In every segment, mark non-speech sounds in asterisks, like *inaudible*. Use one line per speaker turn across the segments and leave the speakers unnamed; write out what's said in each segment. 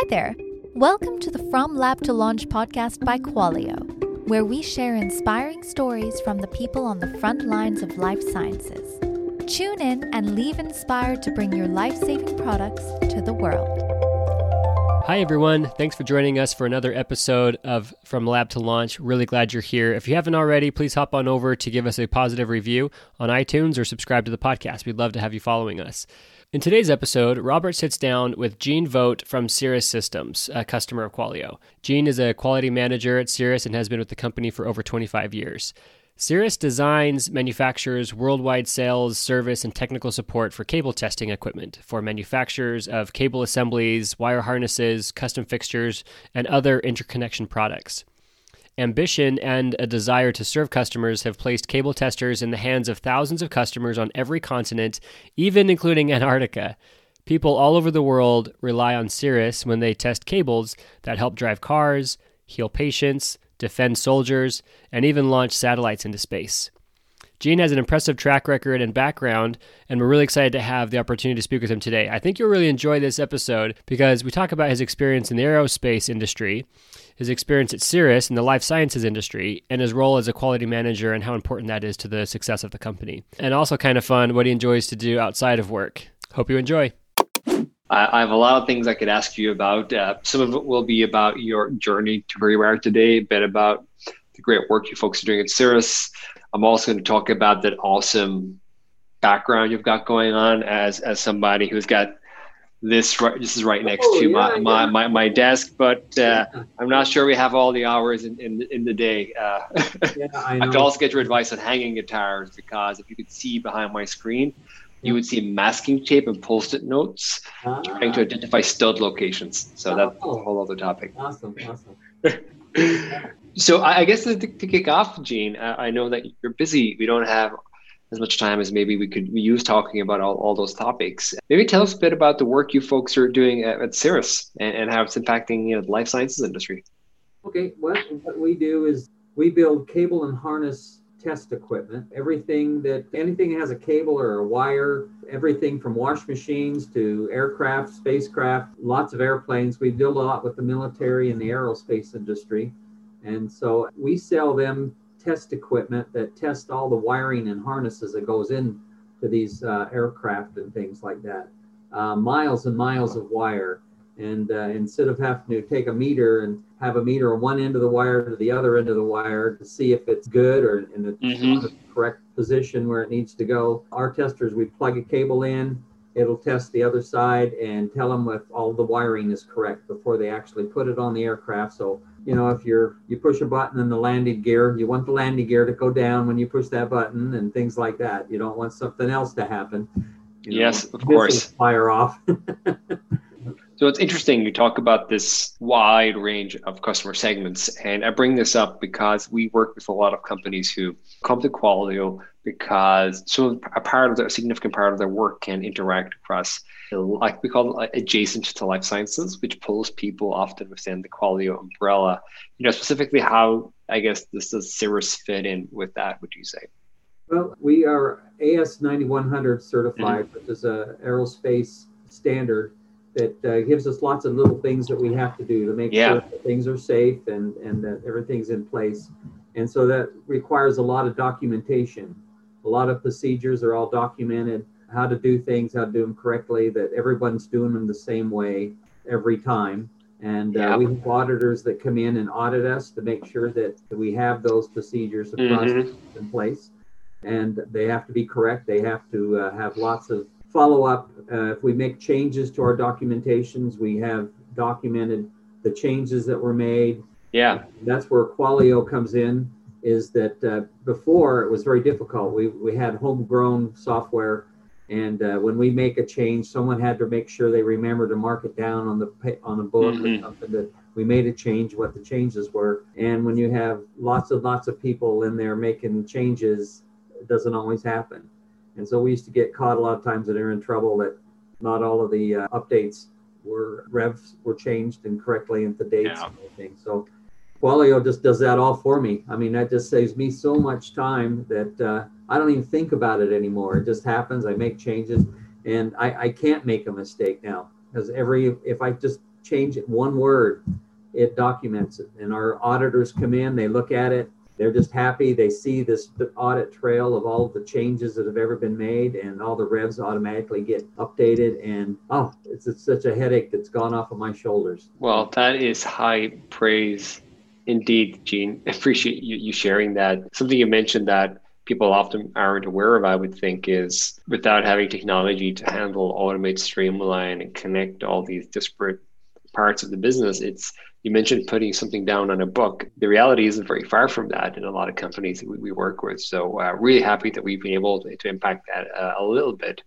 Hi there. Welcome to the From Lab to Launch podcast by Qualio, where we share inspiring stories from the people on the front lines of life sciences. Tune in and leave inspired to bring your life saving products to the world.
Hi, everyone. Thanks for joining us for another episode of From Lab to Launch. Really glad you're here. If you haven't already, please hop on over to give us a positive review on iTunes or subscribe to the podcast. We'd love to have you following us. In today's episode, Robert sits down with Gene Vogt from Cirris Systems, a customer of Qualio. Gene is a quality manager at Cirris and has been with the company for over 25 years. Cirris designs, manufactures worldwide sales, service, and technical support for cable testing equipment for manufacturers of cable assemblies, wire harnesses, custom fixtures, and other interconnection products. Ambition and a desire to serve customers have placed cable testers in the hands of thousands of customers on every continent, even including Antarctica. People all over the world rely on Cirris when they test cables that help drive cars, heal patients, defend soldiers, and even launch satellites into space. Gene has an impressive track record and background, and we're really excited to have the opportunity to speak with him today. I think you'll really enjoy this episode because we talk about his experience in the aerospace industry, his experience at Cirris in the life sciences industry, and his role as a quality manager and how important that is to the success of the company. And also, kind of fun, what he enjoys to do outside of work. Hope you enjoy.
I have a lot of things I could ask you about. Uh, some of it will be about your journey to where you are today, a bit about the great work you folks are doing at Cirris, I'm also going to talk about that awesome background you've got going on as as somebody who's got this right this is right next oh, to yeah, my, yeah. my, my my desk but uh, *laughs* i'm not sure we have all the hours in in, in the day uh, yeah, I, *laughs* I could also get your advice on hanging guitars because if you could see behind my screen you would see masking tape and post-it notes ah. trying to identify stud locations so oh, that's a whole other topic
awesome awesome *laughs*
So I guess to, to kick off, Gene, I know that you're busy. We don't have as much time as maybe we could use talking about all, all those topics. Maybe tell us a bit about the work you folks are doing at, at Cirris and, and how it's impacting you know, the life sciences industry.
Okay, well, what we do is we build cable and harness test equipment. Everything that anything that has a cable or a wire, everything from wash machines to aircraft, spacecraft, lots of airplanes. We deal a lot with the military and the aerospace industry. And so we sell them test equipment that test all the wiring and harnesses that goes in to these uh, aircraft and things like that. Uh, miles and miles of wire. And uh, instead of having to take a meter and have a meter on one end of the wire to the other end of the wire to see if it's good or in the, mm-hmm. the correct position where it needs to go, our testers, we plug a cable in, it'll test the other side and tell them if all the wiring is correct before they actually put it on the aircraft. So you know, if you're you push a button in the landing gear, you want the landing gear to go down when you push that button and things like that. You don't want something else to happen.
You know, yes, of course.
Fire off. *laughs*
so it's interesting you talk about this wide range of customer segments, and I bring this up because we work with a lot of companies who come to Qualio because so a part of their a significant part of their work can interact across like we call it adjacent to life sciences, which pulls people often within the Qualio umbrella. You know, specifically how I guess this does Cirris fit in with that, would you say?
Well, we are AS 9100 certified, mm-hmm. which is a aerospace standard that uh, gives us lots of little things that we have to do to make yeah. sure that things are safe and, and that everything's in place. And so that requires a lot of documentation. A lot of procedures are all documented how to do things, how to do them correctly, that everyone's doing them the same way every time. And uh, we have auditors that come in and audit us to make sure that we have those procedures mm-hmm. in place. And they have to be correct. They have to uh, have lots of follow up. Uh, if we make changes to our documentations, we have documented the changes that were made.
Yeah.
That's where Qualio comes in. Is that uh, before it was very difficult. We, we had homegrown software and uh, when we make a change, someone had to make sure they remember to mark it down on the on a book mm-hmm. or something that we made a change, what the changes were. And when you have lots and lots of people in there making changes, it doesn't always happen. And so we used to get caught a lot of times that they're in trouble that not all of the uh, updates were revs were changed and correctly into dates yeah. and everything. So Qualio just does that all for me. I mean, that just saves me so much time that uh, I don't even think about it anymore. It just happens. I make changes, and I, I can't make a mistake now because every if I just change one word, it documents it. And our auditors come in, they look at it, they're just happy. They see this audit trail of all the changes that have ever been made, and all the revs automatically get updated. And oh, it's, it's such a headache that's gone off of my shoulders.
Well, that is high praise indeed, Gene. *laughs* Appreciate you, you sharing that. Something you mentioned that people often aren't aware of, I would think, is without having technology to handle, automate, streamline, and connect all these disparate parts of the business, it's you mentioned putting something down on a book. The reality isn't very far from that in a lot of companies that we, we work with. So, uh, really happy that we've been able to, to impact that uh, a little bit.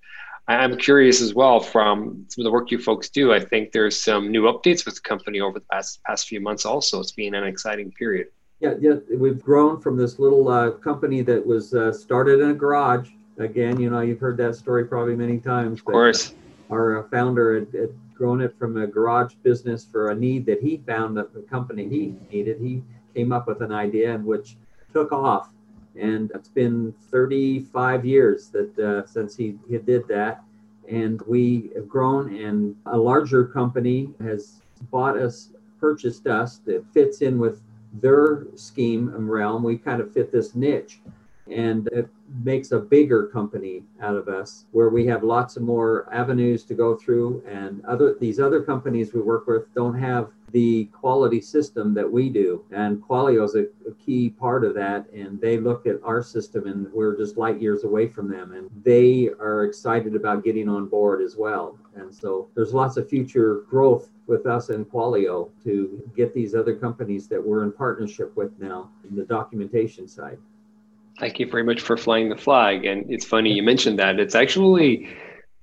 I'm curious as well from some of the work you folks do. I think there's some new updates with the company over the past past few months. Also, it's been an exciting period.
Yeah, yeah, we've grown from this little uh, company that was uh, started in a garage. Again, you know, you've heard that story probably many times.
Of course.
Our uh, founder had, had grown it from a garage business for a need that he found that the company he needed. He came up with an idea which took off, and it's been 35 years that uh, since he, he did that, and we have grown. And a larger company has bought us, purchased us that fits in with their scheme and realm. We kind of fit this niche and it makes a bigger company out of us where we have lots of more avenues to go through and other these other companies we work with don't have the quality system that we do. And qualio is a, a, key part of that and they look at our system and we're just light years away from them and they are excited about getting on board as well. And so there's lots of future growth with us and qualio to get these other companies that we're in partnership with now in the documentation side
Thank you very much for flying the flag. And it's funny you mentioned that. It's actually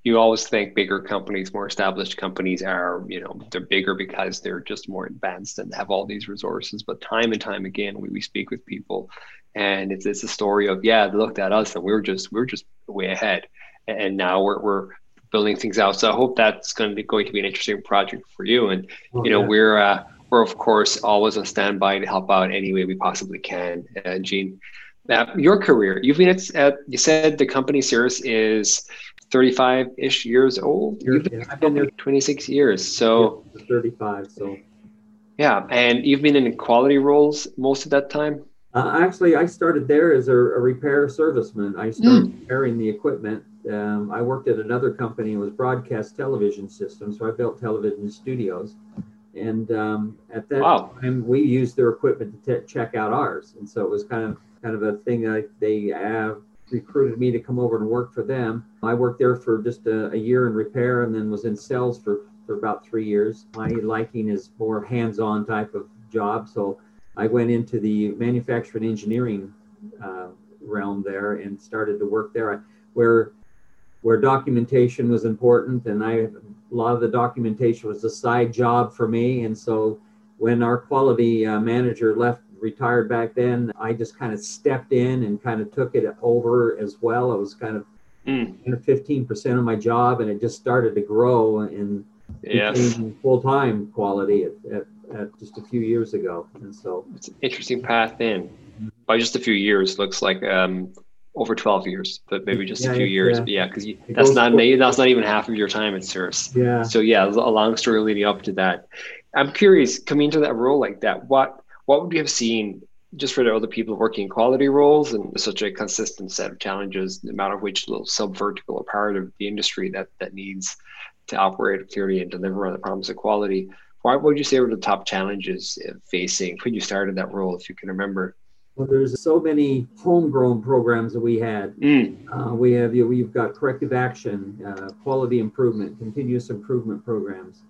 you always think bigger companies, more established companies are, you know, they're bigger because they're just more advanced and have all these resources. But time and time again, we, we speak with people and it's, it's a story of, yeah, they looked at us and we are just, we are just way ahead. And now we're, we're building things out. So I hope that's going to be going to be an interesting project for you. And, oh, you know, we're, uh, we're of course always on standby to help out any way we possibly can. Uh, Gene, uh, your career, you've been at, at, you said the company Cirris is 35 ish years old. You've been, yeah, been there 26 years. So
yeah, 35. So
yeah. And you've been in quality roles most of that time.
Uh, actually, I started there as a, a repair serviceman. I started mm. repairing the equipment. Um, I worked at another company. It was broadcast television systems. So I built television studios. And um, at that wow. time, we used their equipment to t- check out ours. And so it was kind of kind of a thing that they have recruited me to come over and work for them. I worked there for just a, a, year in repair and then was in sales for, for about three years. My liking is more hands-on type of job. So I went into the manufacturing engineering uh, realm there and started to work there where where documentation was important and I a lot of the documentation was a side job for me. And so when our quality uh, manager left retired back then, I just kind of stepped in and kind of took it over as well. It was kind of mm. 15% of my job, and it just started to grow and yes. became full time quality at, at, at, just a few years ago. And so
it's an interesting path in. Mm-hmm. By just a few years, looks like um, over 12 years, but maybe just yeah, a few years. Yeah. But yeah, because that's not that's not even half of your time at Cirris.
Yeah.
So yeah, a long story leading up to that. I'm curious, coming into that role like that, what what would you have seen just for the other people working quality roles and such a consistent set of challenges, no matter which little sub vertical or part of the industry that that needs to operate clearly and deliver on the promise of quality? What would you say were the top challenges facing when you started that role, if you can remember?
Well, there's so many homegrown programs that we had. Mm. Uh, we have you know, we've got corrective action, uh, quality improvement, continuous improvement programs,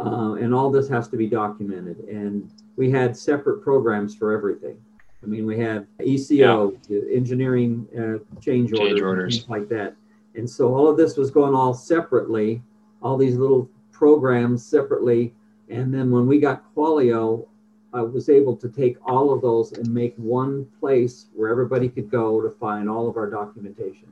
uh, and all this has to be documented. And we had separate programs for everything. I mean, we had ECO, yeah. engineering uh, change, change orders, orders, things like that. And so all of this was going all separately, all these little programs separately. And then when we got Qualio, I was able to take all of those and make one place where everybody could go to find all of our documentation.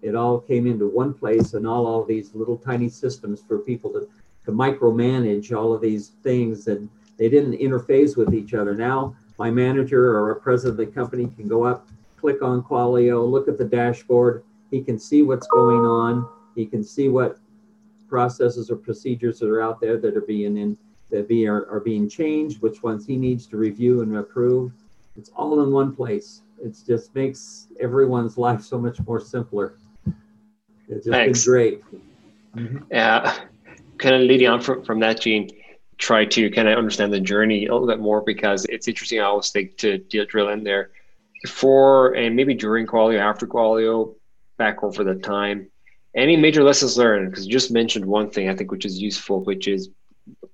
It all came into one place and all, all these little tiny systems for people to, to micromanage all of these things and they didn't interface with each other. Now, my manager or a president of the company can go up, click on Qualio, look at the dashboard. He can see what's going on. He can see what processes or procedures that are out there that are being in that be are, are being changed, which ones he needs to review and approve. It's all in one place. It just makes everyone's life so much more simpler. It's just Thanks. been great.
Mm-hmm. Yeah, kind of leading on from, from that, Gene, try to kind of understand the journey a little bit more because it's interesting. I always think to drill in there before and maybe during quality, after quality, back over the time. Any major lessons learned? Because you just mentioned one thing I think which is useful, which is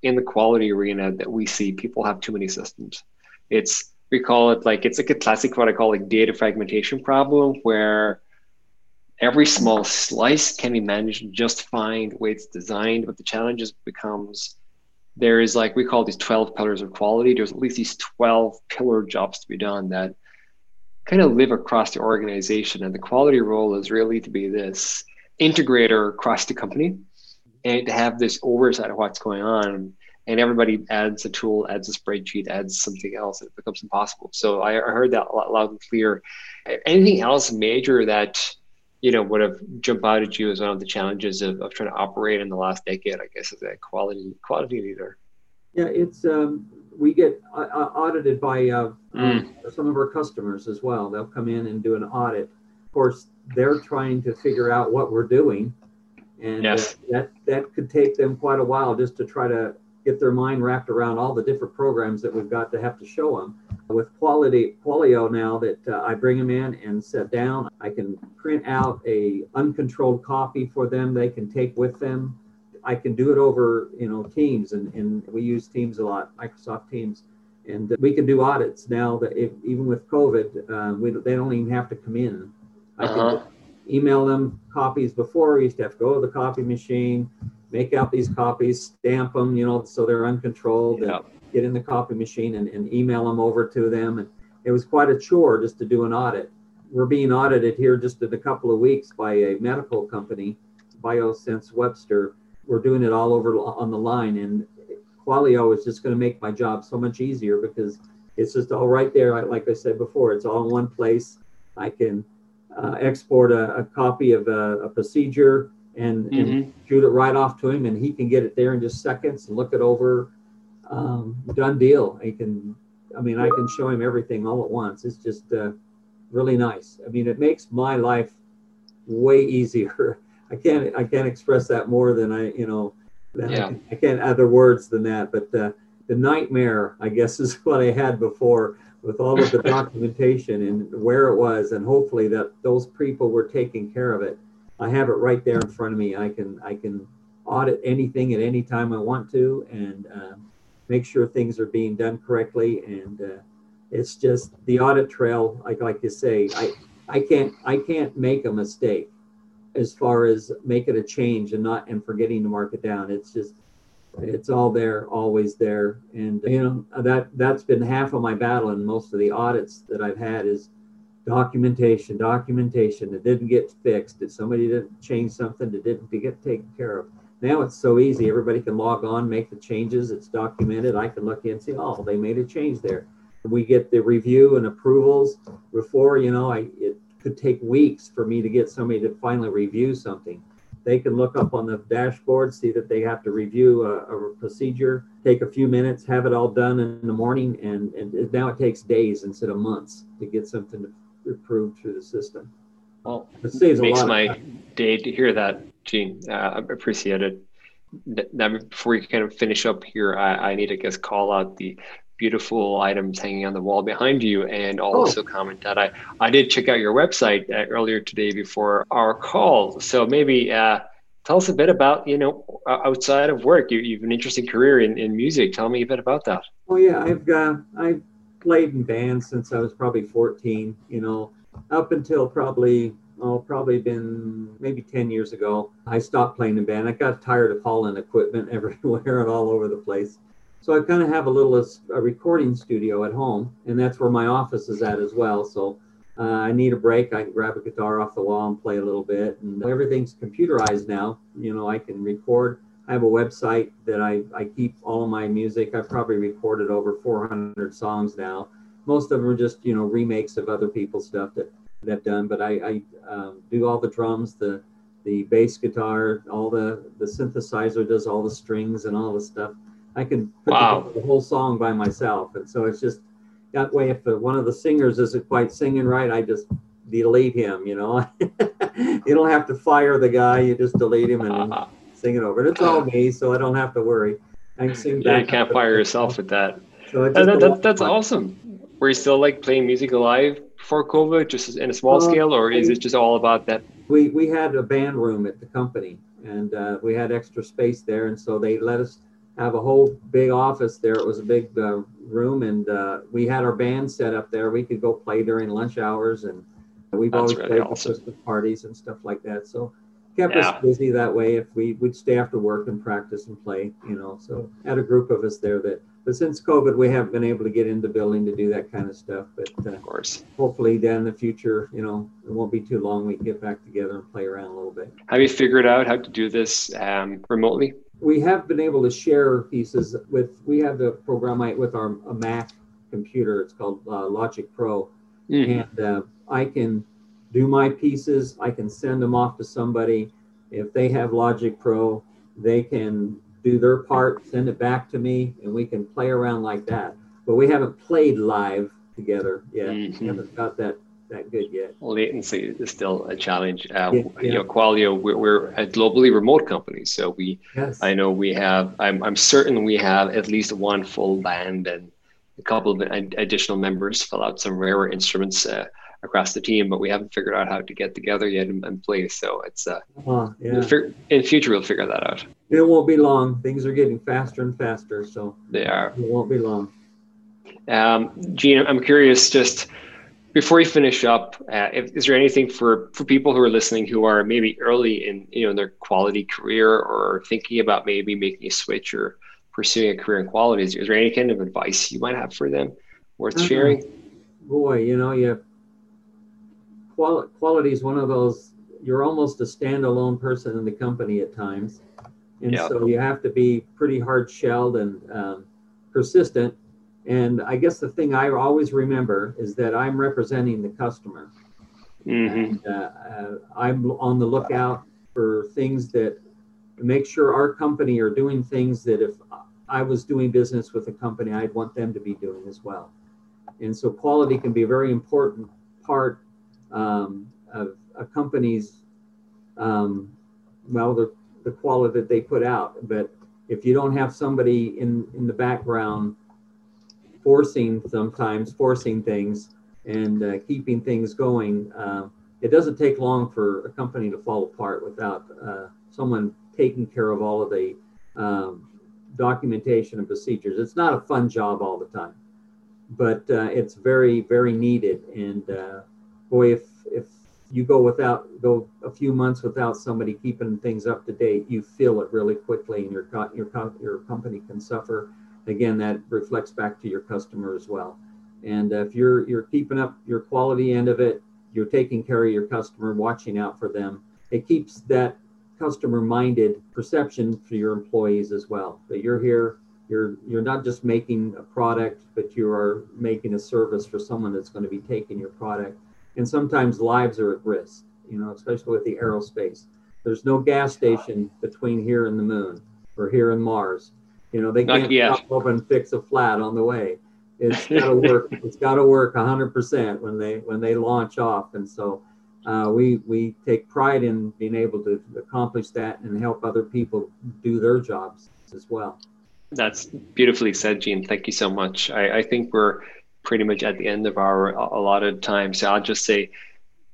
in the quality arena that we see people have too many systems. It's we call it like it's like a classic what I call like data fragmentation problem where every small slice can be managed just fine the way it's designed, but the challenge becomes there is like we call these 12 pillars of quality. There's at least these 12 pillar jobs to be done that kind of live across the organization. And the quality role is really to be this integrator across the company and to have this oversight of what's going on and everybody adds a tool adds a spreadsheet adds something else and it becomes impossible so i heard that loud and clear anything else major that you know would have jumped out at you as one of the challenges of, of trying to operate in the last decade i guess as a quality quality leader
yeah it's um, we get uh, uh audited by uh, mm. some of our customers as well they'll come in and do an audit of course they're trying to figure out what we're doing and uh, yes. uh, that that could take them quite a while just to try to get their mind wrapped around all the different programs that we've got to have to show them. With quality Qualio now that uh, I bring them in and set down, I can print out a uncontrolled copy for them. They can take with them. I can do it over you know Teams, and, and we use Teams a lot, Microsoft Teams, and we can do audits now. That if, even with COVID, uh, we, they don't even have to come in. I uh-huh. can email them copies before. We used to have to go to the copy machine, make out these copies, stamp them, you know, so they're uncontrolled, yeah. get in the copy machine and, and email them over to them. And it was quite a chore just to do an audit. We're being audited here just in a couple of weeks by a medical company, Biosense Webster. We're doing it all over on the line. And Qualio is just going to make my job so much easier because it's just all right there. Like I said before, it's all in one place. I can uh, export a, a, copy of a, a procedure and, mm-hmm. and, shoot it right off to him, and he can get it there in just seconds and look it over. Um, done deal. He can, I mean, I can show him everything all at once. It's just uh, really nice. I mean, it makes my life way easier. *laughs* I can't, I can't express that more than I, you know, yeah. I, I, can't other words than that. But uh, the nightmare, I guess, *laughs* is what I had before with all of the *laughs* documentation and where it was, and hopefully that those people were taking care of it. I have it right there in front of me. I can I can audit anything at any time I want to, and uh, make sure things are being done correctly. And uh, it's just the audit trail. Like like you say, I I can't I can't make a mistake as far as making a change and not and forgetting to mark it down. It's just it's all there, always there, and you know that that's been half of my battle in most of the audits that I've had is documentation, documentation that didn't get fixed. that somebody didn't change something that didn't get taken care of? Now it's so easy. Everybody can log on, make the changes. It's documented. I can look in and see, oh, they made a change there. We get the review and approvals. Before, you know, I it could take weeks for me to get somebody to finally review something they can look up on the dashboard, see that they have to review a, a, procedure, take a few minutes, have it all done in the morning, and, and now it takes days instead of months to get something approved through the system.
Well, it saves makes my day to hear that, Gene. Uh, I appreciate it. Now, before we kind of finish up here, I, I need to guess call out the beautiful items hanging on the wall behind you and also oh. comment that I, I did check out your website uh, earlier today before our call. So maybe uh, tell us a bit about, you know, outside of work, you, you've an interesting career in, in music. Tell me a bit about that.
Oh yeah, I've got, I've played in bands since I was probably 14, you know, up until probably oh, probably been maybe 10 years ago. I stopped playing in band. I got tired of hauling equipment *laughs* everywhere and all over the place. So I kind of have a little a recording studio at home, and that's where my office is at as well. So uh, I need a break. I can grab a guitar off the wall and play a little bit. And everything's computerized now. You know, I can record. I have a website that I, I keep all of my music. I've probably recorded over 400 songs now. Most of them are just, you know, remakes of other people's stuff that, that I've done. But I, I um, do all the drums, the the bass guitar, all the the synthesizer does all the strings and all the stuff. I can put
Wow.
the whole song by myself, and so it's just that way. If one of the singers isn't quite singing right, I just delete him. You know, *laughs* you don't have to fire the guy; you just delete him and *laughs* sing it over. And it's all me, so I don't have to worry. I can sing.
Yeah, you can't fire yourself with that.
So it's
Uh, that, that, that's
fun.
awesome. Were you still like playing music live before COVID, just in a small
Uh,
scale, or is it just all about that?
we we had a band room at the company and uh, we had extra space there and so they let us have a whole big office there it was a big uh, room and uh, we had our band set up there we could go play during lunch hours and we've
That's
always
really
played
awesome.
Christmas parties and stuff like that so kept
Yeah.
us busy that way if we would stay after work and practice and play you know so had a group of us there that but since covid we haven't been able to get into the building to do that kind of stuff but uh,
Of course.
hopefully down in the future, you know, it won't be too long. We can get back together and play around a little bit.
Have you figured out how to do this um, remotely?
We have been able to share pieces with. We have the program with our a Mac computer. It's called uh, Logic Pro,
Mhm.
and uh, I can do my pieces. I can send them off to somebody. If they have Logic Pro, they can do their part, send it back to me, and we can play around like that. But we haven't played live together yet.
Mhm.
We haven't got that that good yet.
Latency is still a challenge. Uh,
Yeah,
You know, Qualio, we're, we're a globally remote company, so we
Yes.
I know we have. I'm, I'm certain we have at least one full band and a couple of additional members fill out some rarer instruments uh, across the team, but we haven't figured out how to get together yet and, and play. So it's uh,
Uh, yeah.
in future we'll figure that out.
It won't be long. Things are getting faster and faster, so
They are.
it won't be long.
Um, Gene, I'm curious. Just before you finish up, uh, if, is there anything for for people who are listening who are maybe early in you know in their quality career or thinking about maybe making a switch or pursuing a career in quality? Is, there any kind of advice you might have for them worth
Uh-uh.
sharing?
Boy, you know, you qual- quality is one of those. You're almost a standalone person in the company at times, and
Yeah.
so you have to be pretty hard shelled and um, persistent. And I guess the thing I always remember is that I'm representing the customer.
hmm
and uh, uh, I'm on the lookout for things that make sure our company are doing things that if I was doing business with a company, I'd want them to be doing as well. And so quality can be a very important part um, of a company's, um, well, the, the quality that they put out. But if you don't have somebody in, in the background forcing sometimes forcing things and uh, keeping things going, uh, it doesn't take long for a company to fall apart without uh, someone taking care of all of the um, documentation and procedures. It's not a fun job all the time, but uh, it's very, very needed. And uh, boy, if if you go without go a few months without somebody keeping things up to date, you feel it really quickly, and your your your company can suffer. Again, that reflects back to your customer as well. And uh, if you're you're keeping up your quality end of it, you're taking care of your customer, watching out for them. It keeps that customer minded perception for your employees as well. That you're here, you're you're not just making a product, but you are making a service for someone that's going to be taking your product. And sometimes lives are at risk, you know, especially with the aerospace. There's no gas station between here and the moon or here and Mars. You know, they can't stop up and fix a flat on the way. It's *laughs* got to work. it's got to work 100% when they when they launch off. And so uh, we we take pride in being able to accomplish that and help other people do their jobs as well.
That's beautifully said, Gene. Thank you so much. I, I think we're pretty much at the end of our a- allotted time. So I'll just say,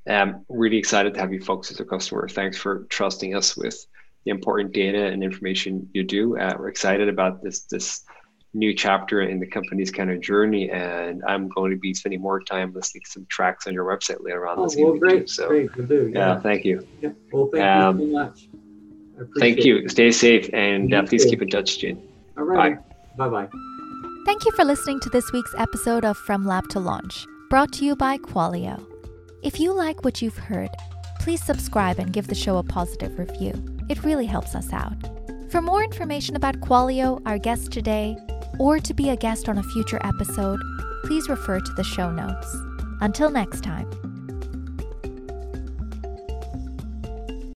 um, really excited to have you folks as a customer. Thanks for trusting us with the important data and information you do. Uh, we're excited about this this new chapter in the company's kind of journey, and I'm going to be spending more time listening to some tracks on your website later on
Oh,
this
well,
evening. too.
great,
So
great, we'll do.
yeah,
Yeah.
thank you.
yeah. Well, thank
Um,
you so much. I
Thank you.
it.
Stay safe and uh, please
too.
keep in touch, Gene.
All right. Bye bye.
Thank you for listening to this week's episode of From Lab to Launch, brought to you by Qualio. If you like what you've heard, please subscribe and give the show a positive review. It really helps us out. For more information about Qualio, our guest today, or to be a guest on a future episode, please refer to the show notes. Until next time.